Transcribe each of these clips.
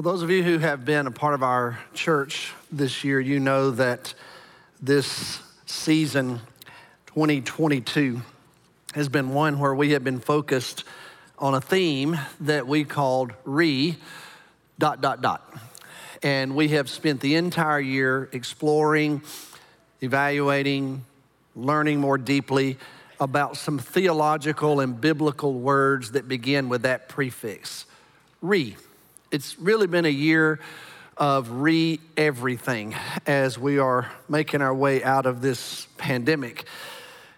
Well, those of you who have been a part of our church this year, you know that this season, 2022, has been one where we have been focused on a theme that we called re dot dot dot. And we have spent the entire year exploring, evaluating, learning more deeply about some theological and biblical words that begin with that prefix, re. It's really been a year of re everything as we are making our way out of this pandemic.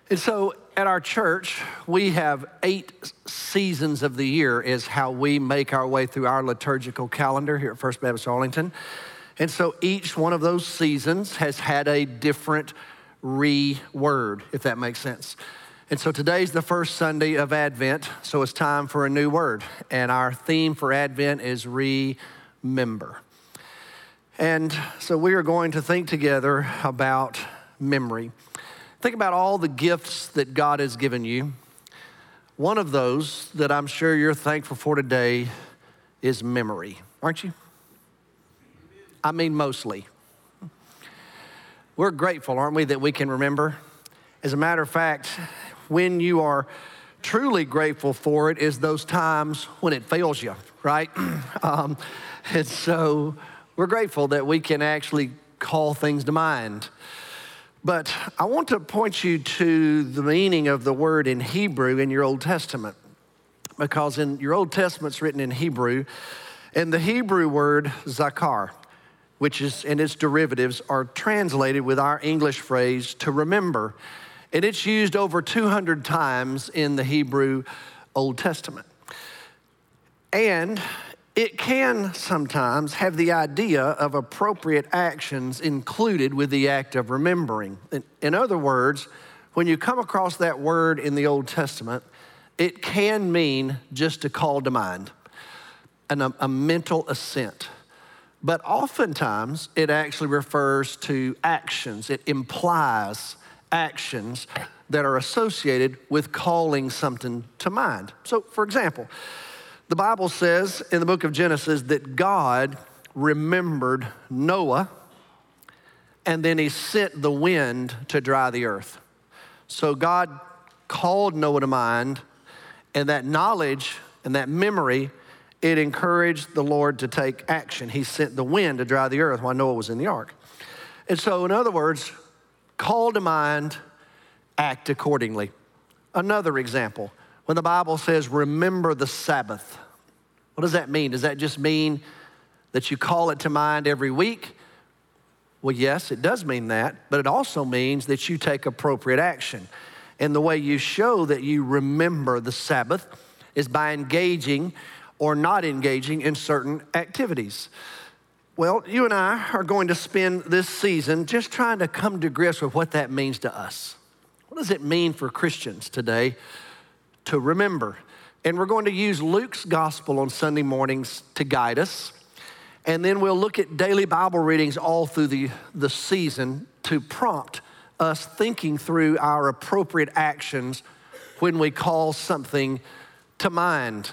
And so at our church, we have eight seasons of the year, is how we make our way through our liturgical calendar here at First Baptist Arlington. And so each one of those seasons has had a different re word, if that makes sense. And so today's the first Sunday of Advent, so it's time for a new word. And our theme for Advent is remember. And so we are going to think together about memory. Think about all the gifts that God has given you. One of those that I'm sure you're thankful for today is memory, aren't you? I mean, mostly. We're grateful, aren't we, that we can remember? As a matter of fact, when you are truly grateful for it is those times when it fails you, right? um, and so we're grateful that we can actually call things to mind. But I want to point you to the meaning of the word in Hebrew in your Old Testament. Because in your Old Testament, it's written in Hebrew, and the Hebrew word zakar, which is and its derivatives are translated with our English phrase to remember. And it's used over 200 times in the Hebrew Old Testament. And it can sometimes have the idea of appropriate actions included with the act of remembering. In, in, other words, when you come across that word in the Old Testament, it can mean just to call to mind, an, a, a mental assent. But oftentimes, it actually refers to actions, it implies actions that are associated with calling something to mind. So, for example, the Bible says in the book of Genesis that God remembered Noah and then he sent the wind to dry the earth. So, God called Noah to mind, and that knowledge and that memory it encouraged the Lord to take action. He sent the wind to dry the earth while Noah was in the ark. And so, in other words, call to mind, act accordingly. Another example, when the Bible says, remember the Sabbath, what does that mean? Does that just mean that you call it to mind every week? Well, yes, it does mean that, but it also means that you take appropriate action. And the way you show that you remember the Sabbath is by engaging or not engaging in certain activities. Well, you and I are going to spend this season just trying to come to grips with what that means to us. What does it mean for Christians today to remember? And we're going to use Luke's gospel on Sunday mornings to guide us. And then we'll look at daily Bible readings all through the, the season to prompt us thinking through our appropriate actions when we call something to mind.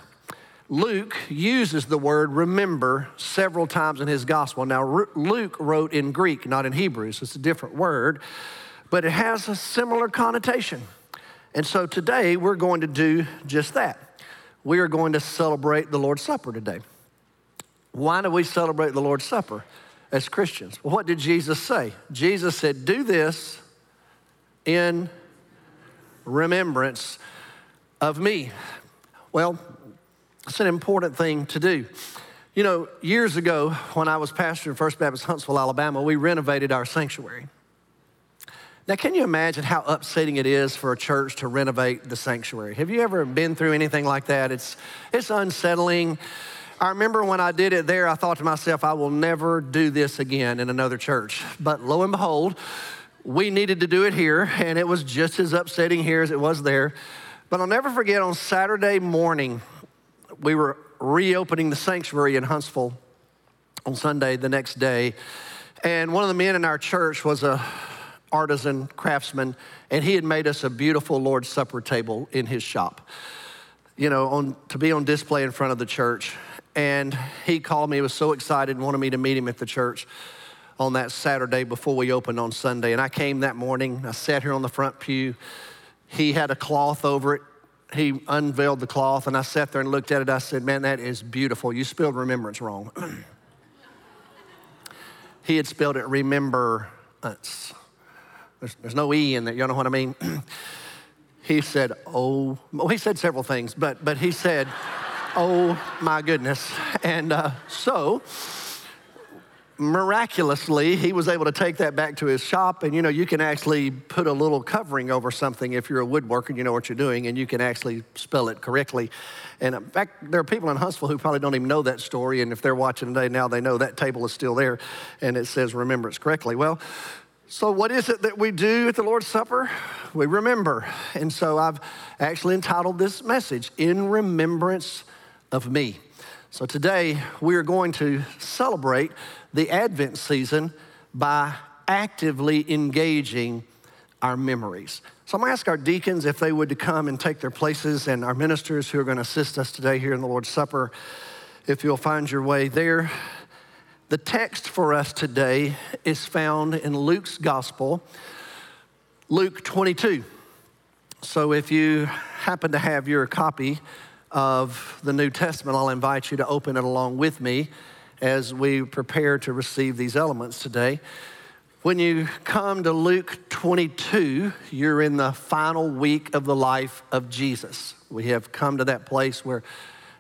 Luke uses the word remember several times in his gospel. Now, Luke wrote in Greek, not in Hebrew, so it's a different word, but it has a similar connotation. And so today we're going to do just that. We are going to celebrate the Lord's Supper today. Why do we celebrate the Lord's Supper as Christians? Well, what did Jesus say? Jesus said, Do this in remembrance of me. Well, it's an important thing to do. You know, years ago, when I was pastor in First Baptist Huntsville, Alabama, we renovated our sanctuary. Now, can you imagine how upsetting it is for a church to renovate the sanctuary? Have you ever been through anything like that? It's, it's unsettling. I remember when I did it there, I thought to myself, I will never do this again in another church. But lo and behold, we needed to do it here, and it was just as upsetting here as it was there. But I'll never forget on Saturday morning, we were reopening the sanctuary in Huntsville on Sunday the next day. And one of the men in our church was a artisan craftsman, and he had made us a beautiful Lord's Supper table in his shop, you know, on, to be on display in front of the church. and he called me. He was so excited and wanted me to meet him at the church on that Saturday before we opened on Sunday. And I came that morning. I sat here on the front pew. He had a cloth over it. He unveiled the cloth, and I sat there and looked at it. I said, Man, that is beautiful. You spelled remembrance wrong. he had spelled it remembrance. There's, there's no E in that. You know what I mean? he said, Oh, well, he said several things, but, but he said, Oh my goodness. And uh, so, miraculously, he was able to take that back to his shop. And you know, you can actually put a little covering over something if you're a woodworker and you know what you're doing, and you can actually spell it correctly. And uh, in fact, there are people in Huntsville who probably don't even know that story. And if they're watching today now, they know that table is still there and it says remembrance correctly. Well, so, what is it that we do at the Lord's Supper? We remember. And so, I've actually entitled this message, In Remembrance of Me. So, today we are going to celebrate the Advent season by actively engaging our memories. So, I'm to ask our deacons if they would to come and take their places, and our ministers who are going to assist us today here in the Lord's Supper, if you'll find your way there. The text for us today is found in Luke's Gospel, Luke 22. So if you happen to have your copy of the New Testament, I'll invite you to open it along with me as we prepare to receive these elements today. When you come to Luke 22, you're in the final week of the life of Jesus. We have come to that place where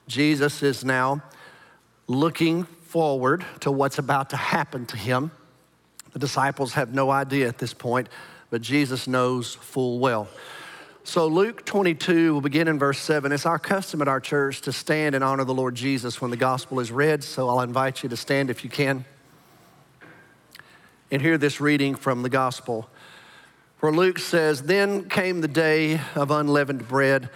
Jesus is now looking forward to what's about to happen to him. The disciples have no idea at this point, but Jesus knows full well. So, Luke 22 will begin in verse 7. It's our custom at our church to stand and honor the Lord Jesus when the gospel is read, so I'll invite you to stand if you can and hear this reading from the gospel. Where Luke says, Then came the day of unleavened bread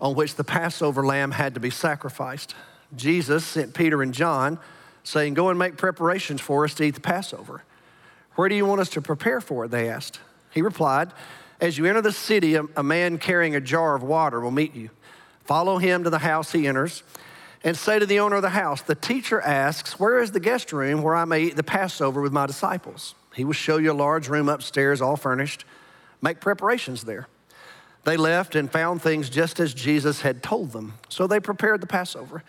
on which the Passover lamb had to be sacrificed. Jesus sent Peter and John saying, Go and make preparations for us to eat the Passover. Where do you want us to prepare for it? They asked. He replied, As you enter the city, a, a man carrying a jar of water will meet you. Follow him to the house he enters and say to the owner of the house, The teacher asks, Where is the guest room where I may eat the Passover with my disciples? He will show you a large room upstairs, all furnished. Make preparations there. They left and found things just as Jesus had told them. So they prepared the Passover.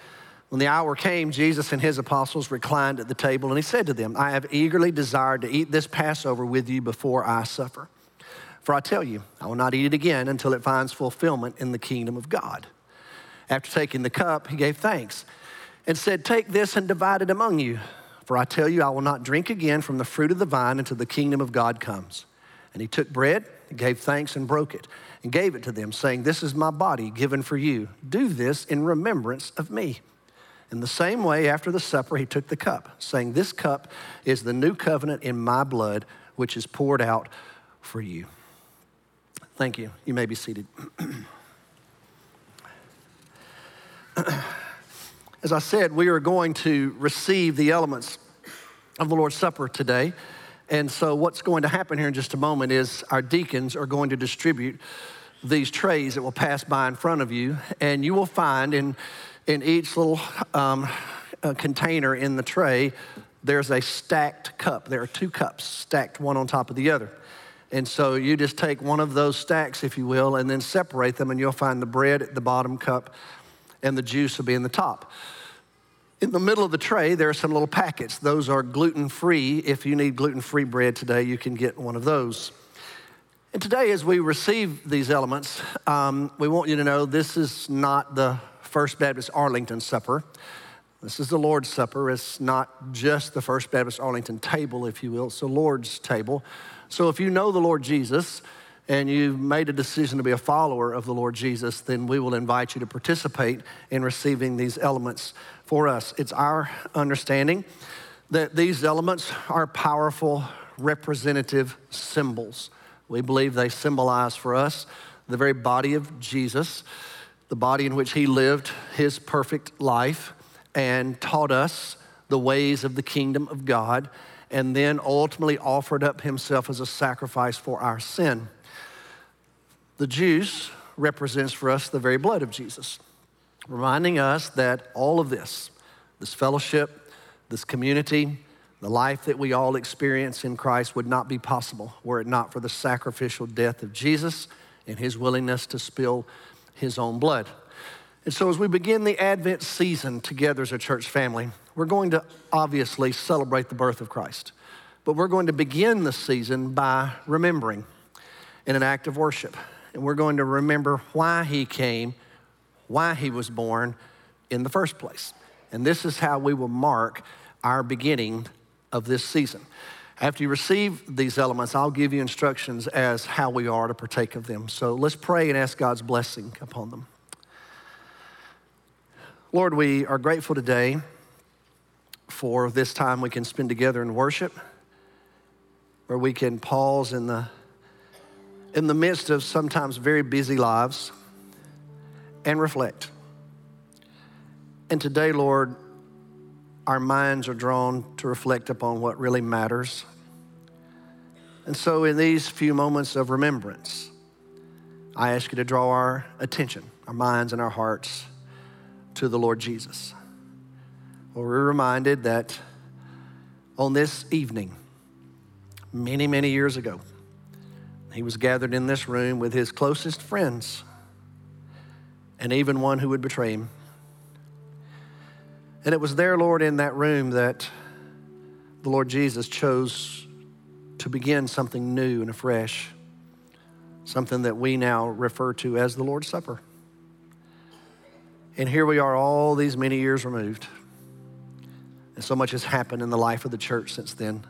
When the hour came, Jesus and his apostles reclined at the table, and he said to them, I have eagerly desired to eat this Passover with you before I suffer. For I tell you, I will not eat it again until it finds fulfillment in the kingdom of God. After taking the cup, he gave thanks and said, Take this and divide it among you. For I tell you, I will not drink again from the fruit of the vine until the kingdom of God comes. And he took bread, gave thanks, and broke it, and gave it to them, saying, This is my body given for you. Do this in remembrance of me. In the same way, after the supper, he took the cup, saying, This cup is the new covenant in my blood, which is poured out for you. Thank you. You may be seated. As I said, we are going to receive the elements of the Lord's Supper today. And so, what's going to happen here in just a moment is our deacons are going to distribute these trays that will pass by in front of you. And you will find in in each little um, uh, container in the tray, there's a stacked cup. There are two cups stacked one on top of the other. And so you just take one of those stacks, if you will, and then separate them, and you'll find the bread at the bottom cup and the juice will be in the top. In the middle of the tray, there are some little packets. Those are gluten free. If you need gluten free bread today, you can get one of those. And today, as we receive these elements, um, we want you to know this is not the First Baptist Arlington Supper. This is the Lord's Supper. It's not just the First Baptist Arlington table, if you will, it's the Lord's table. So if you know the Lord Jesus and you've made a decision to be a follower of the Lord Jesus, then we will invite you to participate in receiving these elements for us. It's our understanding that these elements are powerful representative symbols. We believe they symbolize for us the very body of Jesus the body in which he lived his perfect life and taught us the ways of the kingdom of God, and then ultimately offered up himself as a sacrifice for our sin. The juice represents for us the very blood of Jesus, reminding us that all of this, this fellowship, this community, the life that we all experience in Christ would not be possible were it not for the sacrificial death of Jesus and his willingness to spill his own blood. And so, as we begin the Advent season together as a church family, we're going to obviously celebrate the birth of Christ. But we're going to begin the season by remembering in an act of worship. And we're going to remember why he came, why he was born in the first place. And this is how we will mark our beginning of this season. After you receive these elements, I'll give you instructions as how we are to partake of them. So let's pray and ask God's blessing upon them. Lord, we are grateful today for this time we can spend together in worship, where we can pause in the in the midst of sometimes very busy lives and reflect. And today, Lord, our minds are drawn to reflect upon what really matters. And so, in these few moments of remembrance, I ask you to draw our attention, our minds, and our hearts to the Lord Jesus. Well, we're reminded that on this evening, many, many years ago, he was gathered in this room with his closest friends and even one who would betray him. And it was there, Lord, in that room that the Lord Jesus chose to begin something new and afresh, something that we now refer to as the Lord's Supper. And here we are, all these many years removed. And so much has happened in the life of the church since then.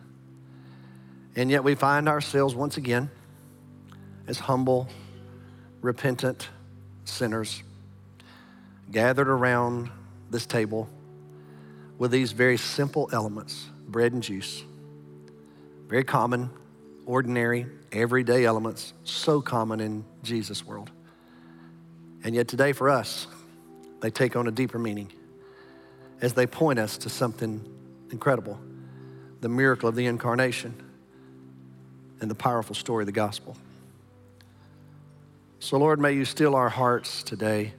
And yet we find ourselves once again as humble, repentant sinners gathered around this table with these very simple elements bread and juice. Very common, ordinary, everyday elements, so common in Jesus' world. And yet, today for us, they take on a deeper meaning as they point us to something incredible the miracle of the incarnation and the powerful story of the gospel. So, Lord, may you still our hearts today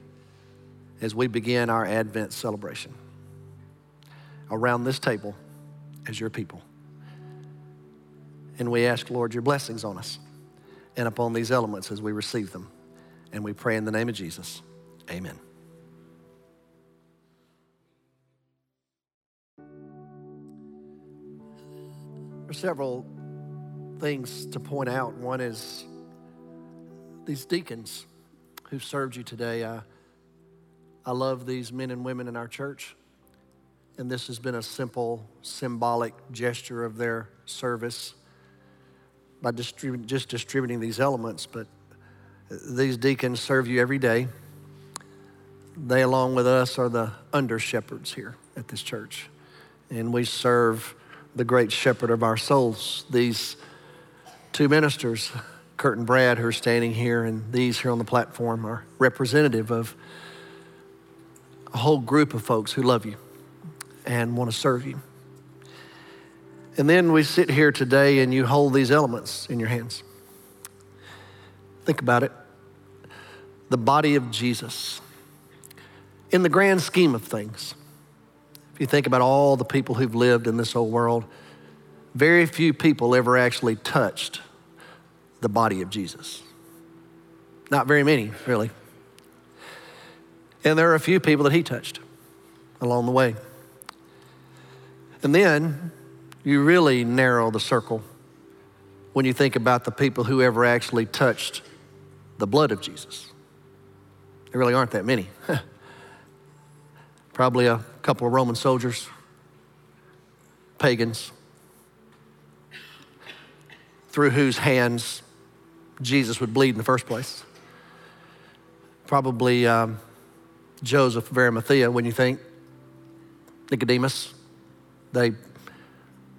as we begin our Advent celebration around this table as your people. And we ask, Lord, your blessings on us and upon these elements as we receive them. And we pray in the name of Jesus. Amen. There's several things to point out. One is these deacons who served you today. I, I love these men and women in our church. And this has been a simple, symbolic gesture of their service by distribu- just distributing these elements. But these deacons serve you every day. They, along with us, are the under shepherds here at this church. And we serve the great shepherd of our souls. These two ministers, Kurt and Brad, who are standing here, and these here on the platform, are representative of a whole group of folks who love you and want to serve you. And then we sit here today and you hold these elements in your hands. Think about it the body of Jesus. In the grand scheme of things, if you think about all the people who've lived in this whole world, very few people ever actually touched the body of Jesus. Not very many, really. And there are a few people that he touched along the way. And then you really narrow the circle when you think about the people who ever actually touched the blood of Jesus. There really aren't that many. Probably a couple of Roman soldiers, pagans, through whose hands Jesus would bleed in the first place. Probably um, Joseph of Arimathea, when you think, Nicodemus, they,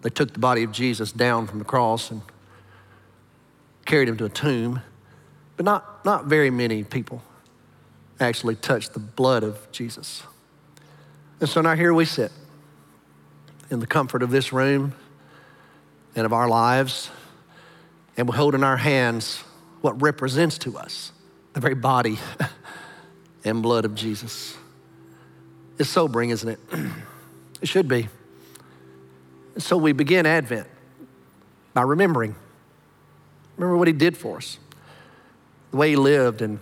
they took the body of Jesus down from the cross and carried him to a tomb. But not, not very many people actually touched the blood of Jesus. And so now here we sit in the comfort of this room and of our lives, and we hold in our hands what represents to us the very body and blood of Jesus. It's sobering, isn't it? It should be. And so we begin Advent by remembering. Remember what he did for us, the way he lived, and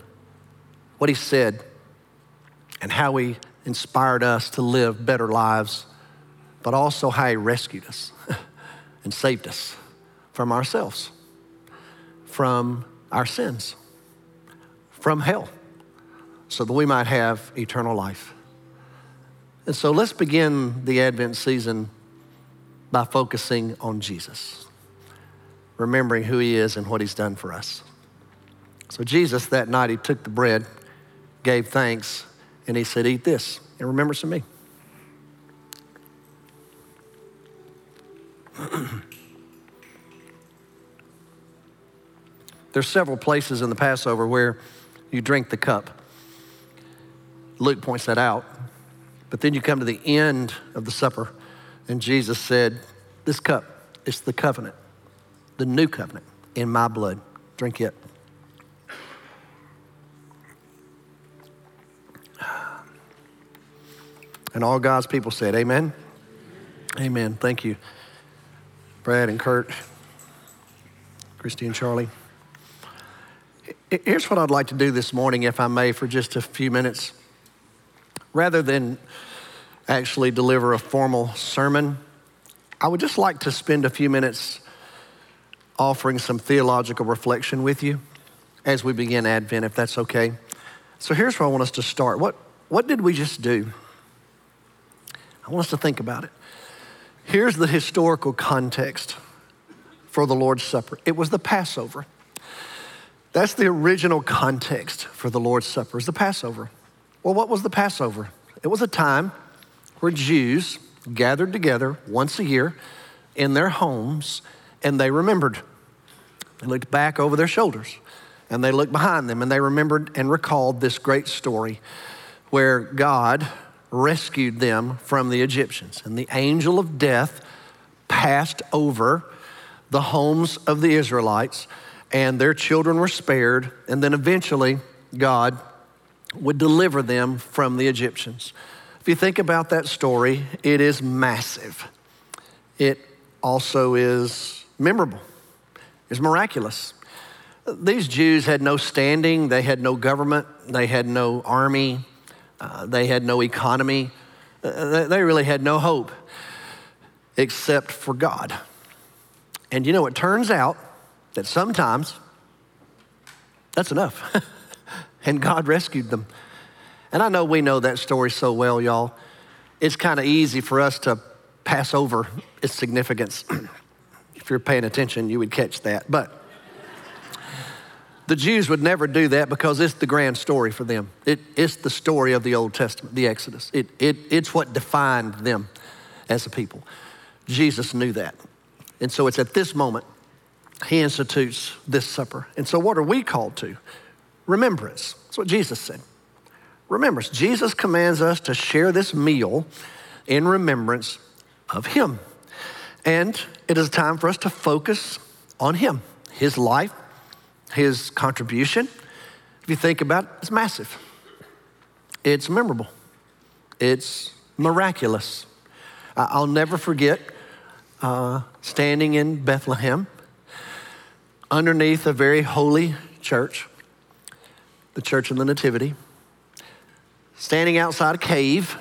what he said, and how he inspired us to live better lives, but also how he rescued us and saved us from ourselves, from our sins, from hell, so that we might have eternal life. And so let's begin the Advent season by focusing on Jesus, remembering who he is and what he's done for us. So, Jesus, that night, he took the bread, gave thanks, and he said, Eat this in remembrance of me. There's several places in the Passover where you drink the cup. Luke points that out. But then you come to the end of the supper, and Jesus said, This cup is the covenant, the new covenant in my blood. Drink it. And all God's people said, Amen. Amen. Thank you, Brad and Kurt, Christy and Charlie. Here's what I'd like to do this morning, if I may, for just a few minutes. Rather than actually deliver a formal sermon, I would just like to spend a few minutes offering some theological reflection with you as we begin Advent, if that's okay. So here's where I want us to start. What, what did we just do? I want us to think about it. Here's the historical context for the Lord's Supper it was the Passover. That's the original context for the Lord's Supper, is the Passover. Well, what was the Passover? It was a time where Jews gathered together once a year in their homes and they remembered. They looked back over their shoulders and they looked behind them and they remembered and recalled this great story where God rescued them from the Egyptians. And the angel of death passed over the homes of the Israelites and their children were spared. And then eventually, God would deliver them from the Egyptians. If you think about that story, it is massive. It also is memorable, it's miraculous. These Jews had no standing, they had no government, they had no army, uh, they had no economy, uh, they really had no hope except for God. And you know, it turns out that sometimes that's enough. and God rescued them. And I know we know that story so well, y'all. It's kind of easy for us to pass over its significance. if you're paying attention, you would catch that. But the Jews would never do that because it's the grand story for them. It, it's the story of the Old Testament, the Exodus. It, it, it's what defined them as a people. Jesus knew that. And so it's at this moment he institutes this supper. And so, what are we called to? Remembrance. That's what Jesus said. Remembrance. Jesus commands us to share this meal in remembrance of him. And it is time for us to focus on him, his life, his contribution. If you think about it, it's massive, it's memorable, it's miraculous. I'll never forget uh, standing in Bethlehem underneath a very holy church, the Church of the Nativity, standing outside a cave,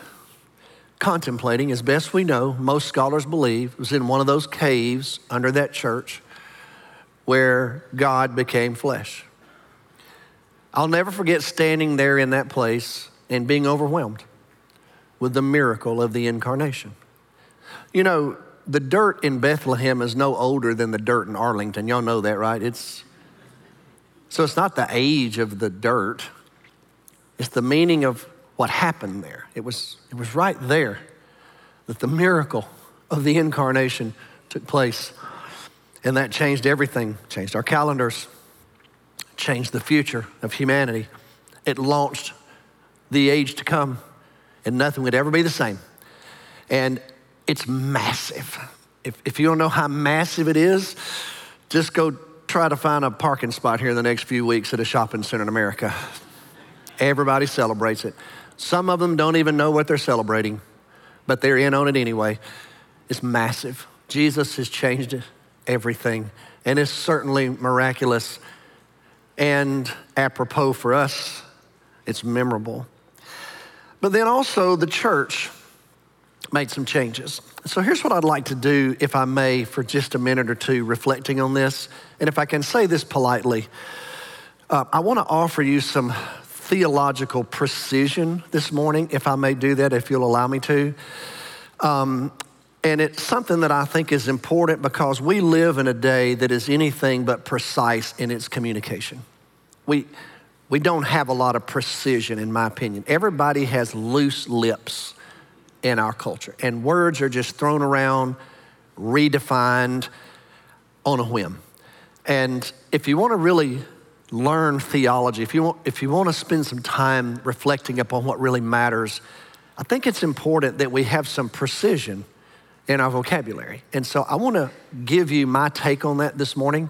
contemplating, as best we know, most scholars believe, it was in one of those caves under that church where God became flesh. I'll never forget standing there in that place and being overwhelmed with the miracle of the incarnation. You know, the dirt in Bethlehem is no older than the dirt in Arlington. Y'all know that, right? It's so it's not the age of the dirt. It's the meaning of what happened there. It was, it was right there that the miracle of the incarnation took place. And that changed everything, changed our calendars, changed the future of humanity. It launched the age to come, and nothing would ever be the same. And it's massive. If, if you don't know how massive it is, just go try to find a parking spot here in the next few weeks at a shopping center in America. Everybody celebrates it. Some of them don't even know what they're celebrating, but they're in on it anyway. It's massive. Jesus has changed everything, and it's certainly miraculous and apropos for us. It's memorable. But then also, the church made some changes. So here's what I'd like to do, if I may, for just a minute or two, reflecting on this. And if I can say this politely, uh, I want to offer you some theological precision this morning, if I may do that, if you'll allow me to. Um, and it's something that I think is important because we live in a day that is anything but precise in its communication. We, we don't have a lot of precision, in my opinion. Everybody has loose lips in our culture, and words are just thrown around, redefined on a whim. And if you want to really learn theology, if you want, if you want to spend some time reflecting upon what really matters, I think it's important that we have some precision in our vocabulary. And so I want to give you my take on that this morning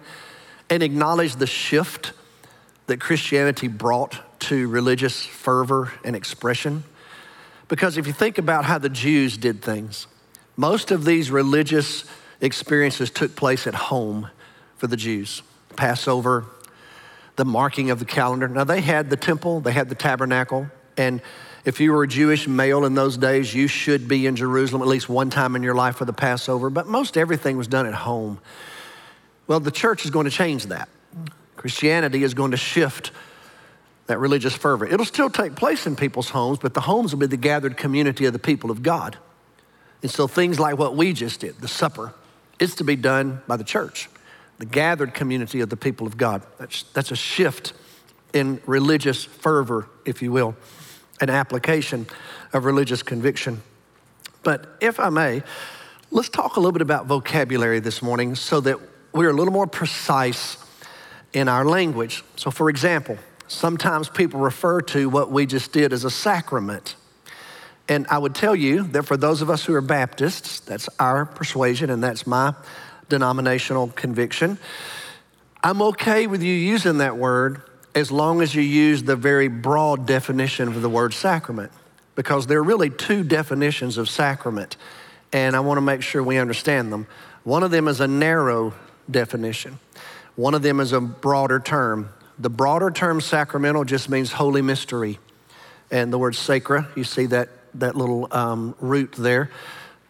and acknowledge the shift that Christianity brought to religious fervor and expression. Because if you think about how the Jews did things, most of these religious experiences took place at home for the Jews. Passover, the marking of the calendar. Now, they had the temple, they had the tabernacle, and if you were a Jewish male in those days, you should be in Jerusalem at least one time in your life for the Passover, but most everything was done at home. Well, the church is going to change that. Christianity is going to shift that religious fervor. It'll still take place in people's homes, but the homes will be the gathered community of the people of God. And so things like what we just did, the supper, is to be done by the church, the gathered community of the people of God. That's, that's a shift in religious fervor, if you will, an application of religious conviction. But if I may, let's talk a little bit about vocabulary this morning so that we're a little more precise in our language. So, for example, sometimes people refer to what we just did as a sacrament. And I would tell you that for those of us who are Baptists, that's our persuasion and that's my denominational conviction. I'm okay with you using that word as long as you use the very broad definition of the word sacrament, because there are really two definitions of sacrament, and I want to make sure we understand them. One of them is a narrow definition. One of them is a broader term. The broader term sacramental just means holy mystery. And the word sacra, you see that, that little um, root there,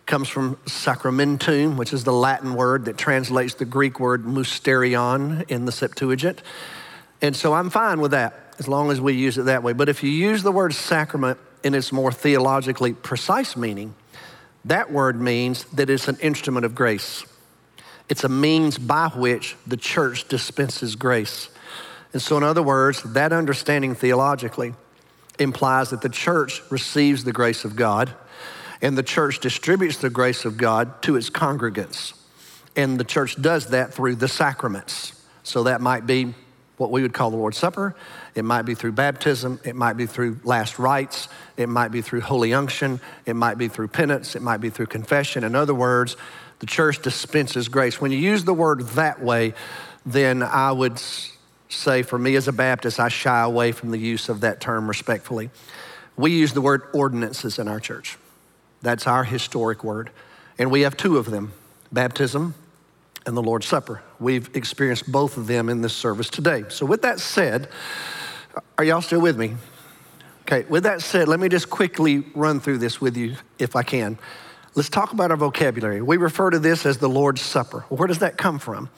comes from sacramentum, which is the Latin word that translates the Greek word mysterion in the Septuagint. And so I'm fine with that as long as we use it that way. But if you use the word sacrament in its more theologically precise meaning, that word means that it's an instrument of grace. It's a means by which the church dispenses grace. And so, in other words, that understanding theologically implies that the church receives the grace of God and the church distributes the grace of God to its congregants. And the church does that through the sacraments. So, that might be what we would call the Lord's Supper. It might be through baptism. It might be through last rites. It might be through holy unction. It might be through penance. It might be through confession. In other words, the church dispenses grace. When you use the word that way, then I would say for me as a Baptist, I shy away from the use of that term respectfully. We use the word ordinances in our church. That's our historic word. And we have two of them baptism and the Lord's Supper. We've experienced both of them in this service today. So, with that said, are y'all still with me? Okay, with that said, let me just quickly run through this with you if I can. Let's talk about our vocabulary. We refer to this as the Lord's Supper. Where does that come from?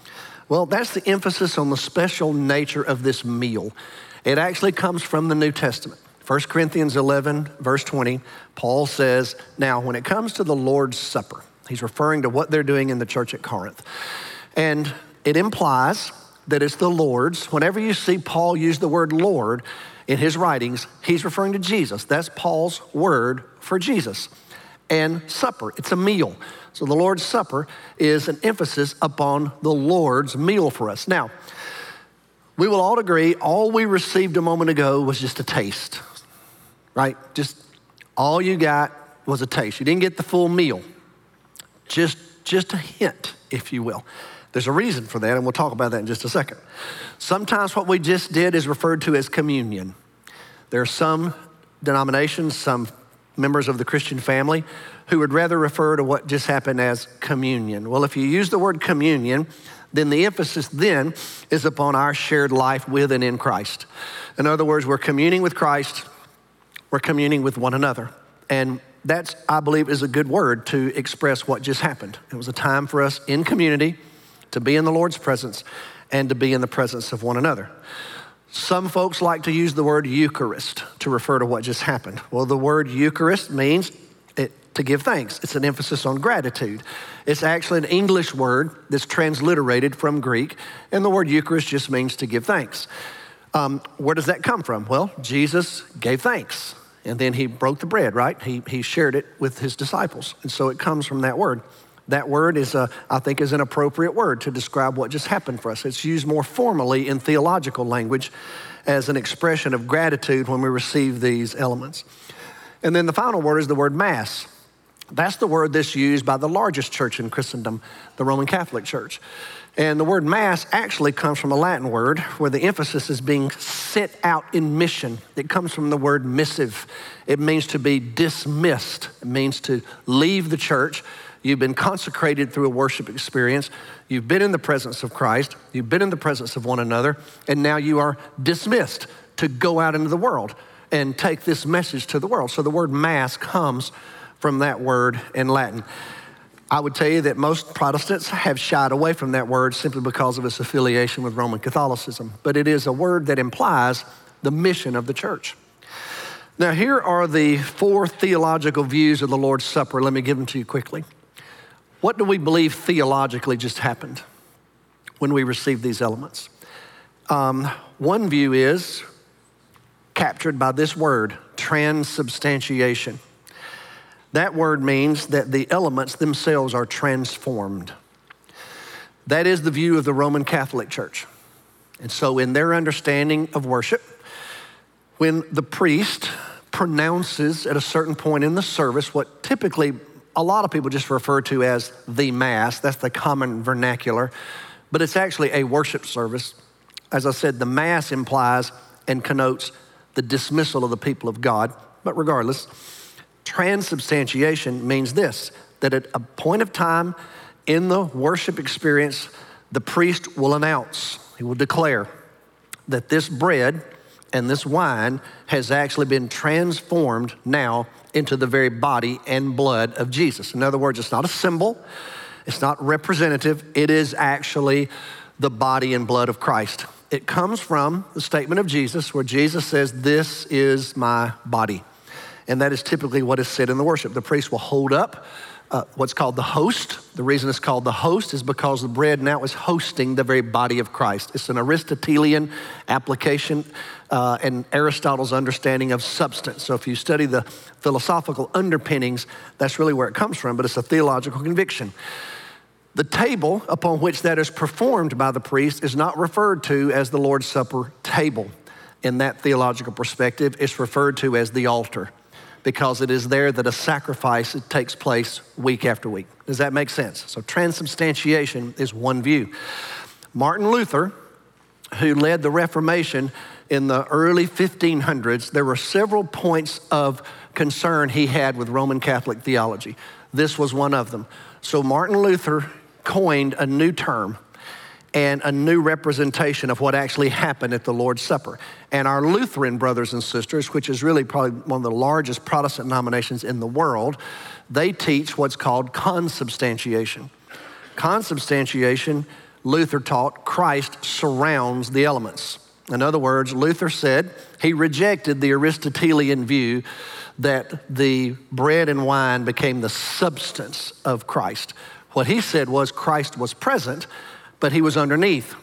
Well, that's the emphasis on the special nature of this meal. It actually comes from the New Testament. 1 Corinthians 11, verse 20, Paul says, Now, when it comes to the Lord's Supper, he's referring to what they're doing in the church at Corinth. And it implies that it's the Lord's. Whenever you see Paul use the word Lord in his writings, he's referring to Jesus. That's Paul's word for Jesus and supper. It's a meal. So the Lord's Supper is an emphasis upon the Lord's meal for us. Now, we will all agree all we received a moment ago was just a taste, right? Just all you got was a taste. You didn't get the full meal, just, just a hint, if you will. There's a reason for that, and we'll talk about that in just a second. Sometimes what we just did is referred to as communion. There are some denominations, some members of the Christian family who would rather refer to what just happened as communion. Well, if you use the word communion, then the emphasis then is upon our shared life with and in Christ. In other words, we're communing with Christ, we're communing with one another. And that's, I believe, is a good word to express what just happened. It was a time for us in community to be in the Lord's presence and to be in the presence of one another. Some folks like to use the word Eucharist to refer to what just happened. Well, the word Eucharist means it, to give thanks. It's an emphasis on gratitude. It's actually an English word that's transliterated from Greek, and the word Eucharist just means to give thanks. Um, where does that come from? Well, Jesus gave thanks, and then he broke the bread, right? He, he shared it with his disciples, and so it comes from that word. That word is, a, I think, is an appropriate word to describe what just happened for us. It's used more formally in theological language as an expression of gratitude when we receive these elements. And then the final word is the word mass. That's the word that's used by the largest church in Christendom, the Roman Catholic Church. And the word mass actually comes from a Latin word where the emphasis is being set out in mission. It comes from the word missive. It means to be dismissed, it means to leave the church You've been consecrated through a worship experience. You've been in the presence of Christ. You've been in the presence of one another. And now you are dismissed to go out into the world and take this message to the world. So the word mass comes from that word in Latin. I would tell you that most Protestants have shied away from that word simply because of its affiliation with Roman Catholicism. But it is a word that implies the mission of the church. Now, here are the four theological views of the Lord's Supper. Let me give them to you quickly. What do we believe theologically just happened when we received these elements? Um, one view is captured by this word, transubstantiation. That word means that the elements themselves are transformed. That is the view of the Roman Catholic Church. And so, in their understanding of worship, when the priest pronounces at a certain point in the service what typically a lot of people just refer to as the Mass. That's the common vernacular, but it's actually a worship service. As I said, the Mass implies and connotes the dismissal of the people of God. But regardless, transubstantiation means this that at a point of time in the worship experience, the priest will announce, he will declare that this bread and this wine has actually been transformed now into the very body and blood of Jesus. In other words, it's not a symbol, it's not representative, it is actually the body and blood of Christ. It comes from the statement of Jesus where Jesus says, This is my body. And that is typically what is said in the worship. The priest will hold up uh, what's called the host. The reason it's called the host is because the bread now is hosting the very body of Christ. It's an Aristotelian application uh, and Aristotle's understanding of substance. So if you study the philosophical underpinnings, that's really where it comes from, but it's a theological conviction. The table upon which that is performed by the priest is not referred to as the Lord's Supper table. In that theological perspective, it's referred to as the altar because it is there that a sacrifice takes place week after week. Does that make sense? So, transubstantiation is one view. Martin Luther, who led the Reformation, in the early 1500s, there were several points of concern he had with Roman Catholic theology. This was one of them. So Martin Luther coined a new term and a new representation of what actually happened at the Lord's Supper. And our Lutheran brothers and sisters, which is really probably one of the largest Protestant denominations in the world, they teach what's called consubstantiation. Consubstantiation, Luther taught, Christ surrounds the elements. In other words, Luther said he rejected the Aristotelian view that the bread and wine became the substance of Christ. What he said was Christ was present, but he was underneath.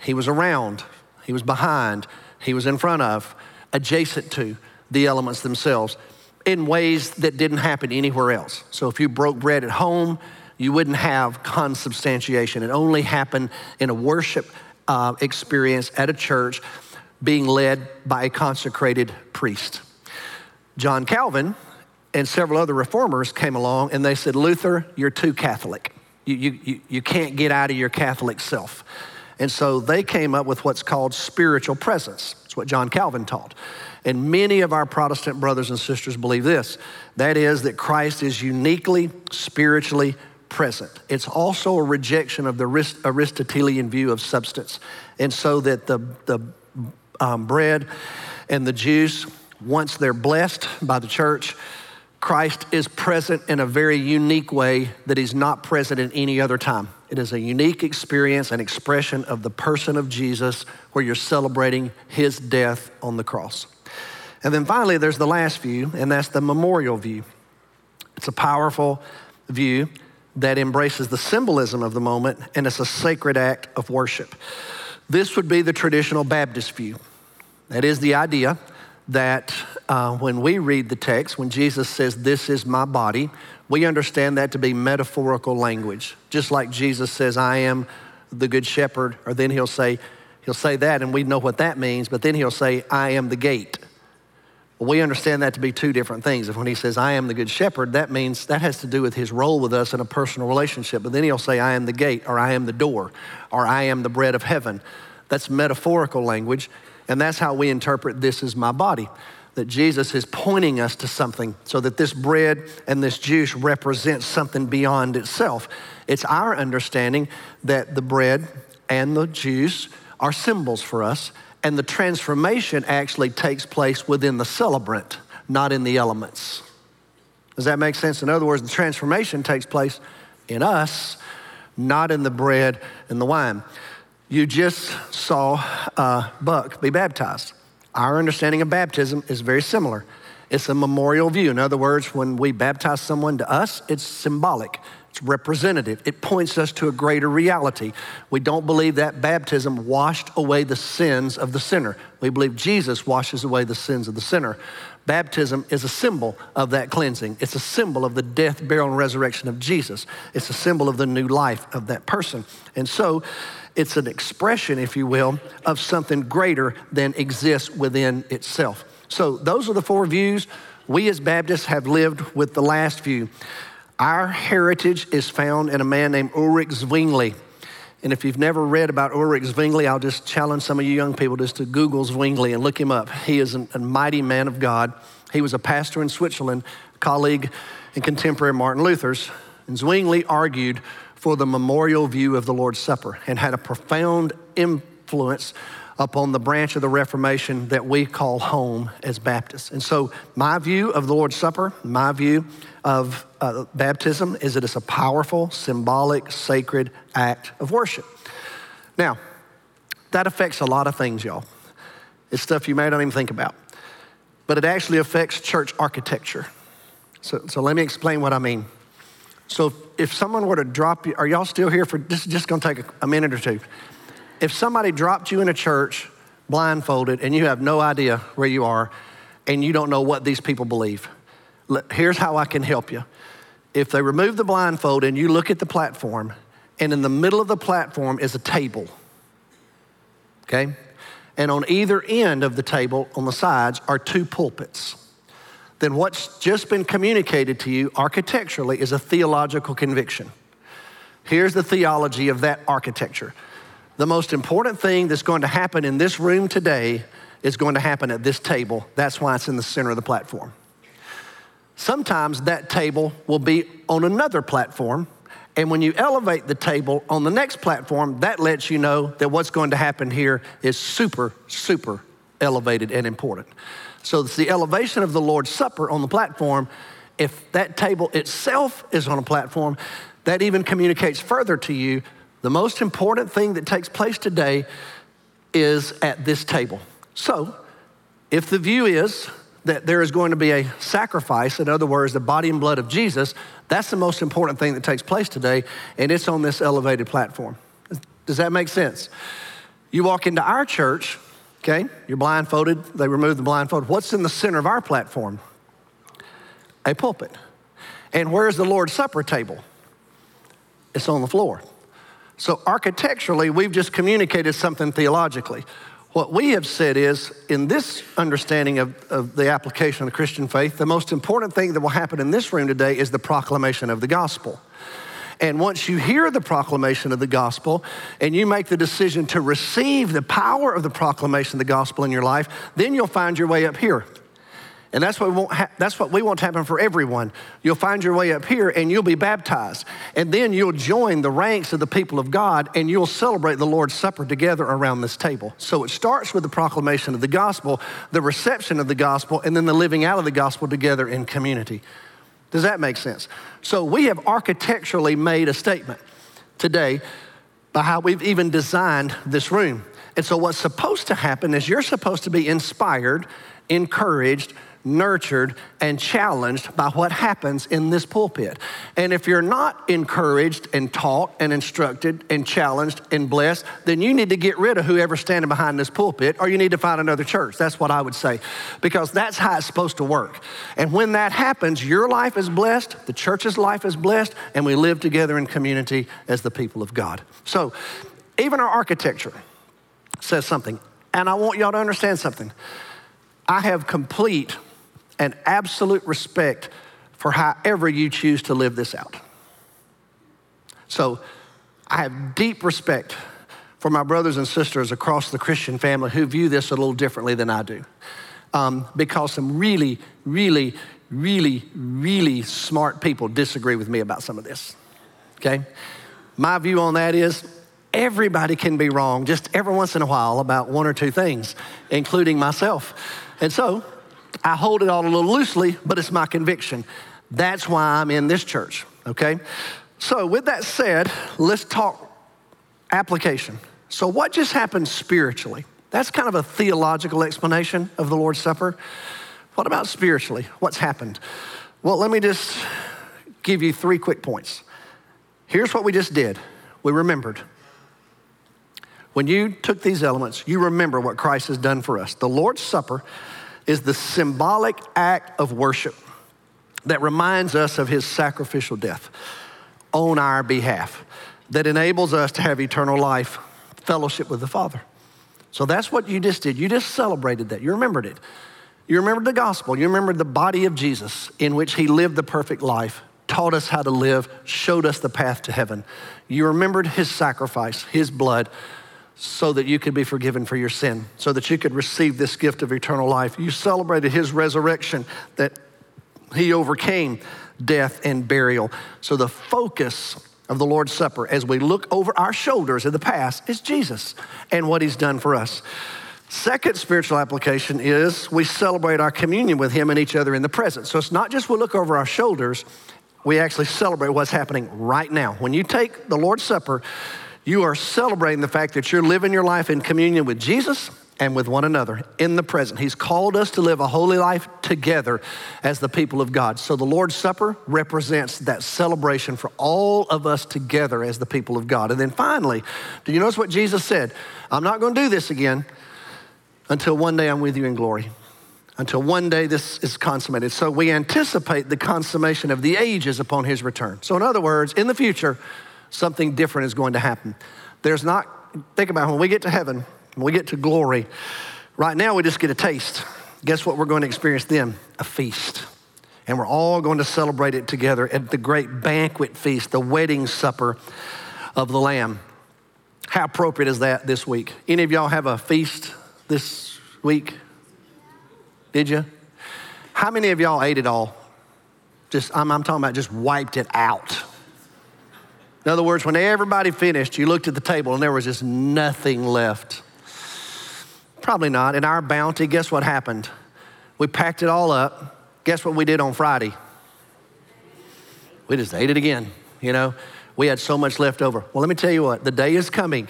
He was around. He was behind. He was in front of, adjacent to the elements themselves in ways that didn't happen anywhere else. So if you broke bread at home, you wouldn't have consubstantiation. It only happened in a worship uh, experience at a church being led by a consecrated priest. John Calvin and several other reformers came along and they said, Luther, you're too Catholic. You, you, you can't get out of your Catholic self. And so they came up with what's called spiritual presence. It's what John Calvin taught. And many of our Protestant brothers and sisters believe this that is, that Christ is uniquely spiritually present. It's also a rejection of the Aristotelian view of substance. And so that the, the um, bread and the juice, once they're blessed by the church, Christ is present in a very unique way that he's not present in any other time. It is a unique experience and expression of the person of Jesus where you're celebrating his death on the cross. And then finally, there's the last view, and that's the memorial view. It's a powerful view that embraces the symbolism of the moment, and it's a sacred act of worship. This would be the traditional Baptist view. That is the idea that uh, when we read the text, when Jesus says, This is my body, we understand that to be metaphorical language. Just like Jesus says, I am the good shepherd, or then he'll say, He'll say that, and we know what that means, but then he'll say, I am the gate. We understand that to be two different things. If when he says, I am the good shepherd, that means that has to do with his role with us in a personal relationship. But then he'll say, I am the gate, or I am the door, or I am the bread of heaven. That's metaphorical language, and that's how we interpret this as my body. That Jesus is pointing us to something so that this bread and this juice represents something beyond itself. It's our understanding that the bread and the juice are symbols for us and the transformation actually takes place within the celebrant, not in the elements. Does that make sense? In other words, the transformation takes place in us, not in the bread and the wine. You just saw uh, Buck be baptized. Our understanding of baptism is very similar. It's a memorial view. In other words, when we baptize someone to us, it's symbolic. It's representative. It points us to a greater reality. We don't believe that baptism washed away the sins of the sinner. We believe Jesus washes away the sins of the sinner. Baptism is a symbol of that cleansing. It's a symbol of the death, burial, and resurrection of Jesus. It's a symbol of the new life of that person. And so, it's an expression, if you will, of something greater than exists within itself. So, those are the four views. We as Baptists have lived with the last view. Our heritage is found in a man named Ulrich Zwingli. And if you've never read about Ulrich Zwingli, I'll just challenge some of you young people just to Google Zwingli and look him up. He is an, a mighty man of God. He was a pastor in Switzerland, colleague and contemporary Martin Luther's. And Zwingli argued for the memorial view of the Lord's Supper and had a profound influence upon the branch of the Reformation that we call home as Baptists. And so, my view of the Lord's Supper, my view of uh, baptism is that it's a powerful, symbolic, sacred act of worship. Now, that affects a lot of things, y'all. It's stuff you may not even think about, but it actually affects church architecture. So, so let me explain what I mean. So, if someone were to drop you, are y'all still here for this? Is just to take a, a minute or two. If somebody dropped you in a church blindfolded and you have no idea where you are and you don't know what these people believe, here's how I can help you. If they remove the blindfold and you look at the platform, and in the middle of the platform is a table, okay? And on either end of the table, on the sides, are two pulpits. Then what's just been communicated to you architecturally is a theological conviction. Here's the theology of that architecture. The most important thing that's going to happen in this room today is going to happen at this table. That's why it's in the center of the platform. Sometimes that table will be on another platform. And when you elevate the table on the next platform, that lets you know that what's going to happen here is super, super elevated and important. So it's the elevation of the Lord's Supper on the platform. If that table itself is on a platform, that even communicates further to you the most important thing that takes place today is at this table. So, if the view is that there is going to be a sacrifice, in other words, the body and blood of Jesus, that's the most important thing that takes place today, and it's on this elevated platform. Does that make sense? You walk into our church, okay, you're blindfolded, they remove the blindfold. What's in the center of our platform? A pulpit. And where's the Lord's Supper table? It's on the floor. So, architecturally, we've just communicated something theologically. What we have said is, in this understanding of, of the application of the Christian faith, the most important thing that will happen in this room today is the proclamation of the gospel. And once you hear the proclamation of the gospel and you make the decision to receive the power of the proclamation of the gospel in your life, then you'll find your way up here. And that's what, we want ha- that's what we want to happen for everyone. You'll find your way up here and you'll be baptized. And then you'll join the ranks of the people of God and you'll celebrate the Lord's Supper together around this table. So it starts with the proclamation of the gospel, the reception of the gospel, and then the living out of the gospel together in community. Does that make sense? So we have architecturally made a statement today by how we've even designed this room. And so what's supposed to happen is you're supposed to be inspired, encouraged, nurtured, and challenged by what happens in this pulpit. And if you're not encouraged and taught and instructed and challenged and blessed, then you need to get rid of whoever's standing behind this pulpit or you need to find another church. That's what I would say. Because that's how it's supposed to work. And when that happens, your life is blessed, the church's life is blessed, and we live together in community as the people of God. So, even our architecture says something. And I want y'all to understand something. I have complete and absolute respect for however you choose to live this out. So I have deep respect for my brothers and sisters across the Christian family who view this a little differently than I do. Um, because some really, really, really, really smart people disagree with me about some of this. Okay? My view on that is everybody can be wrong just every once in a while about one or two things, including myself. And so I hold it all a little loosely, but it's my conviction. That's why I'm in this church, okay? So, with that said, let's talk application. So, what just happened spiritually? That's kind of a theological explanation of the Lord's Supper. What about spiritually? What's happened? Well, let me just give you three quick points. Here's what we just did we remembered. When you took these elements, you remember what Christ has done for us. The Lord's Supper is the symbolic act of worship that reminds us of his sacrificial death on our behalf, that enables us to have eternal life, fellowship with the Father. So that's what you just did. You just celebrated that. You remembered it. You remembered the gospel. You remembered the body of Jesus in which he lived the perfect life, taught us how to live, showed us the path to heaven. You remembered his sacrifice, his blood so that you could be forgiven for your sin, so that you could receive this gift of eternal life. You celebrated his resurrection, that he overcame death and burial. So the focus of the Lord's Supper as we look over our shoulders in the past is Jesus and what he's done for us. Second spiritual application is we celebrate our communion with him and each other in the present. So it's not just we look over our shoulders, we actually celebrate what's happening right now. When you take the Lord's Supper, you are celebrating the fact that you're living your life in communion with Jesus and with one another in the present. He's called us to live a holy life together as the people of God. So the Lord's Supper represents that celebration for all of us together as the people of God. And then finally, do you notice what Jesus said? I'm not going to do this again until one day I'm with you in glory. Until one day this is consummated. So we anticipate the consummation of the ages upon his return. So, in other words, in the future, something different is going to happen. There's not, think about it, when we get to heaven, when we get to glory, right now we just get a taste. Guess what we're going to experience then? A feast. And we're all going to celebrate it together at the great banquet feast, the wedding supper of the Lamb. How appropriate is that this week? Any of y'all have a feast this week? Did you? How many of y'all ate it all? Just, I'm, I'm talking about just wiped it out. In other words, when everybody finished, you looked at the table and there was just nothing left. Probably not. In our bounty, guess what happened? We packed it all up. Guess what we did on Friday? We just ate it again, you know? We had so much left over. Well, let me tell you what, the day is coming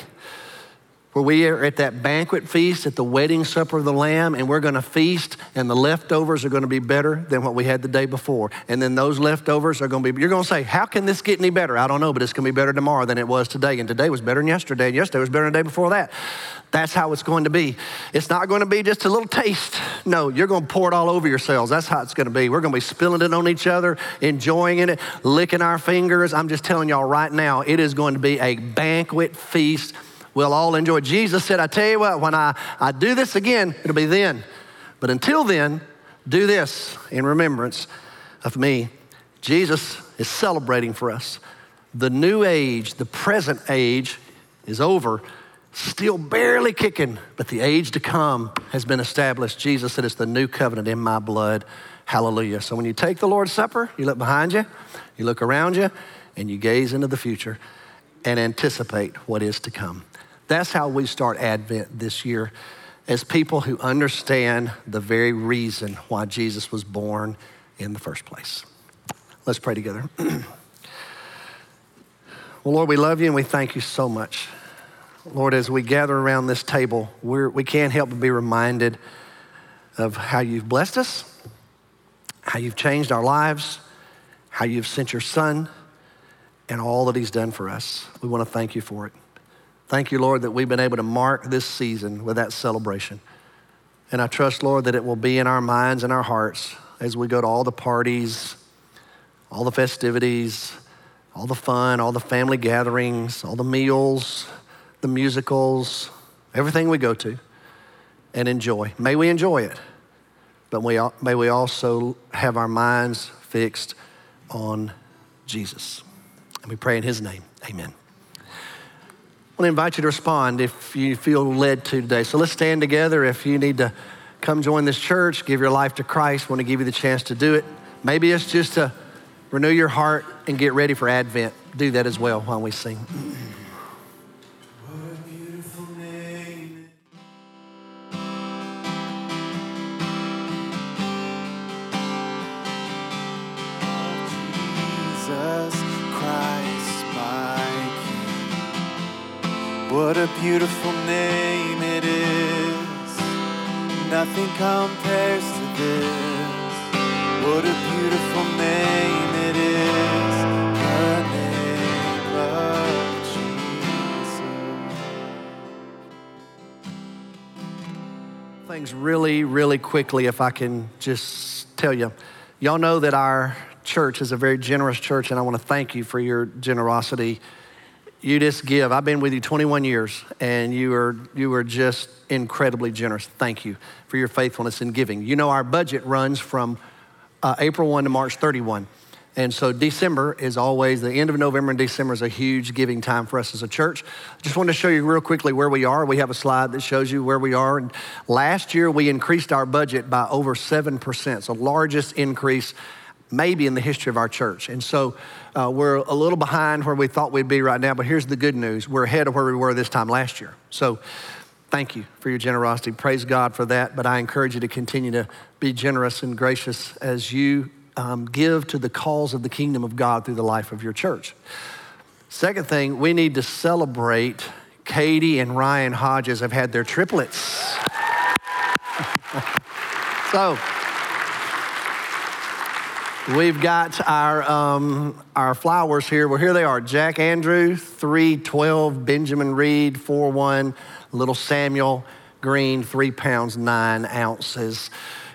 where we are at that banquet feast at the wedding supper of the Lamb, and we're going to feast, and the leftovers are going to be better than what we had the day before. And then those leftovers are going to be, you're going to say, How can this get any better? I don't know, but it's going to be better tomorrow than it was today. And today was better than yesterday, and yesterday was better than the day before that. That's how it's going to be. It's not going to be just a little taste. No, you're going to pour it all over yourselves. That's how it's going to be. We're going to be spilling it on each other, enjoying it, licking our fingers. I'm just telling y'all right now, it is going to be a banquet feast we'll all enjoy. Jesus said, I tell you what, when I, I do this again, it'll be then. But until then, do this in remembrance of me. Jesus is celebrating for us The new age, the present age, is over, still barely kicking, but the age to come has been established. Jesus said, It's the new covenant in my blood. Hallelujah. So when you take the Lord's Supper, you look behind you, you look around you, and you gaze into the future and anticipate what is to come. That's how we start Advent this year as people who understand the very reason why Jesus was born in the first place. Let's pray together. well, Lord, we love you and we thank you so much. Lord, as we gather around this table, we're, we can't help but be reminded of how you've blessed us, how you've changed our lives, how you've sent your son, and all that he's done for us. We want to thank you for it. Thank you, Lord, that we've been able to mark this season with that celebration. And I trust, Lord, that it will be in our minds and our hearts as we go to all the parties, all the festivities, all the fun, all the family gatherings, all the meals, the musicals, everything we go to and enjoy. May we enjoy it, but we, may we also have our minds fixed on Jesus. And we pray in his name. Amen. I want to invite you to respond if you feel led to today. So let's stand together. If you need to come join this church, give your life to Christ, want to give you the chance to do it. Maybe it's just to renew your heart and get ready for Advent. Do that as well while we sing. What a beautiful name it is. Nothing compares to this. What a beautiful name it is. The name of Jesus. Things really, really quickly, if I can just tell you. Y'all know that our church is a very generous church, and I want to thank you for your generosity you just give. I've been with you 21 years, and you are, you are just incredibly generous. Thank you for your faithfulness in giving. You know, our budget runs from uh, April 1 to March 31. And so December is always, the end of November and December is a huge giving time for us as a church. Just wanted to show you real quickly where we are. We have a slide that shows you where we are. And last year we increased our budget by over 7%, so largest increase maybe in the history of our church. And so uh, we're a little behind where we thought we'd be right now, but here's the good news we're ahead of where we were this time last year. So thank you for your generosity. Praise God for that. But I encourage you to continue to be generous and gracious as you um, give to the cause of the kingdom of God through the life of your church. Second thing, we need to celebrate Katie and Ryan Hodges have had their triplets. so, We've got our, um, our flowers here. Well, here they are Jack Andrew, 312, Benjamin Reed, 41, little Samuel Green, three pounds, nine ounces.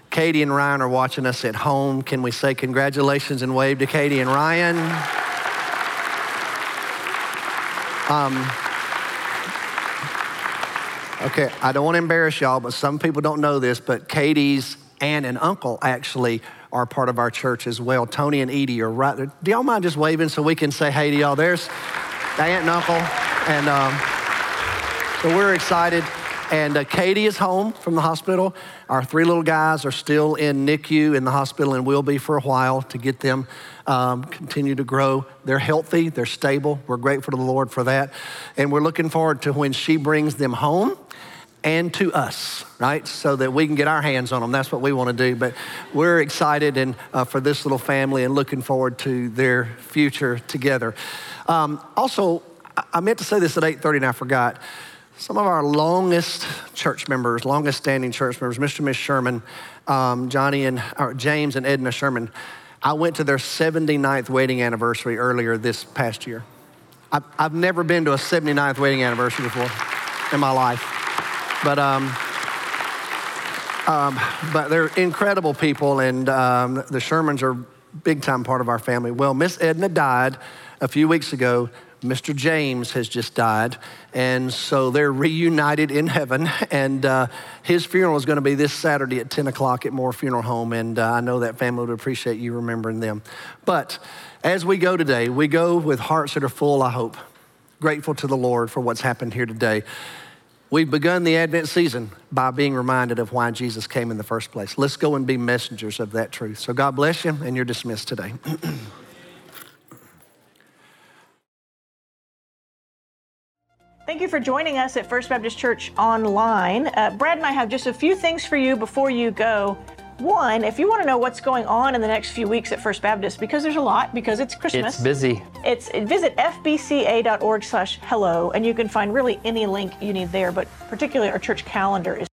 Katie and Ryan are watching us at home. Can we say congratulations and wave to Katie and Ryan? Um, okay, I don't want to embarrass y'all, but some people don't know this, but Katie's aunt and uncle actually are part of our church as well. Tony and Edie are right there. Do y'all mind just waving so we can say hey to y'all? There's the aunt and uncle. And um, so we're excited. And uh, Katie is home from the hospital. Our three little guys are still in NICU in the hospital and will be for a while to get them um, continue to grow. They're healthy, they're stable. We're grateful to the Lord for that. And we're looking forward to when she brings them home and to us, right? So that we can get our hands on them. That's what we want to do. But we're excited and uh, for this little family and looking forward to their future together. Um, also, I meant to say this at 8:30 and I forgot. Some of our longest church members, longest standing church members, Mr. and Miss Sherman, um, Johnny and James and Edna Sherman. I went to their 79th wedding anniversary earlier this past year. I've, I've never been to a 79th wedding anniversary before in my life. But, um, um, but they're incredible people, and um, the Shermans are big time part of our family. Well, Miss Edna died a few weeks ago Mr. James has just died, and so they're reunited in heaven. And uh, his funeral is going to be this Saturday at 10 o'clock at Moore Funeral Home, and uh, I know that family would appreciate you remembering them. But as we go today, we go with hearts that are full, I hope, grateful to the Lord for what's happened here today. We've begun the Advent season by being reminded of why Jesus came in the first place. Let's go and be messengers of that truth. So, God bless you, and you're dismissed today. Thank you for joining us at First Baptist Church Online. Uh, Brad and I have just a few things for you before you go. One, if you want to know what's going on in the next few weeks at First Baptist, because there's a lot, because it's Christmas. It's busy. It's visit fbca.org slash hello, and you can find really any link you need there, but particularly our church calendar is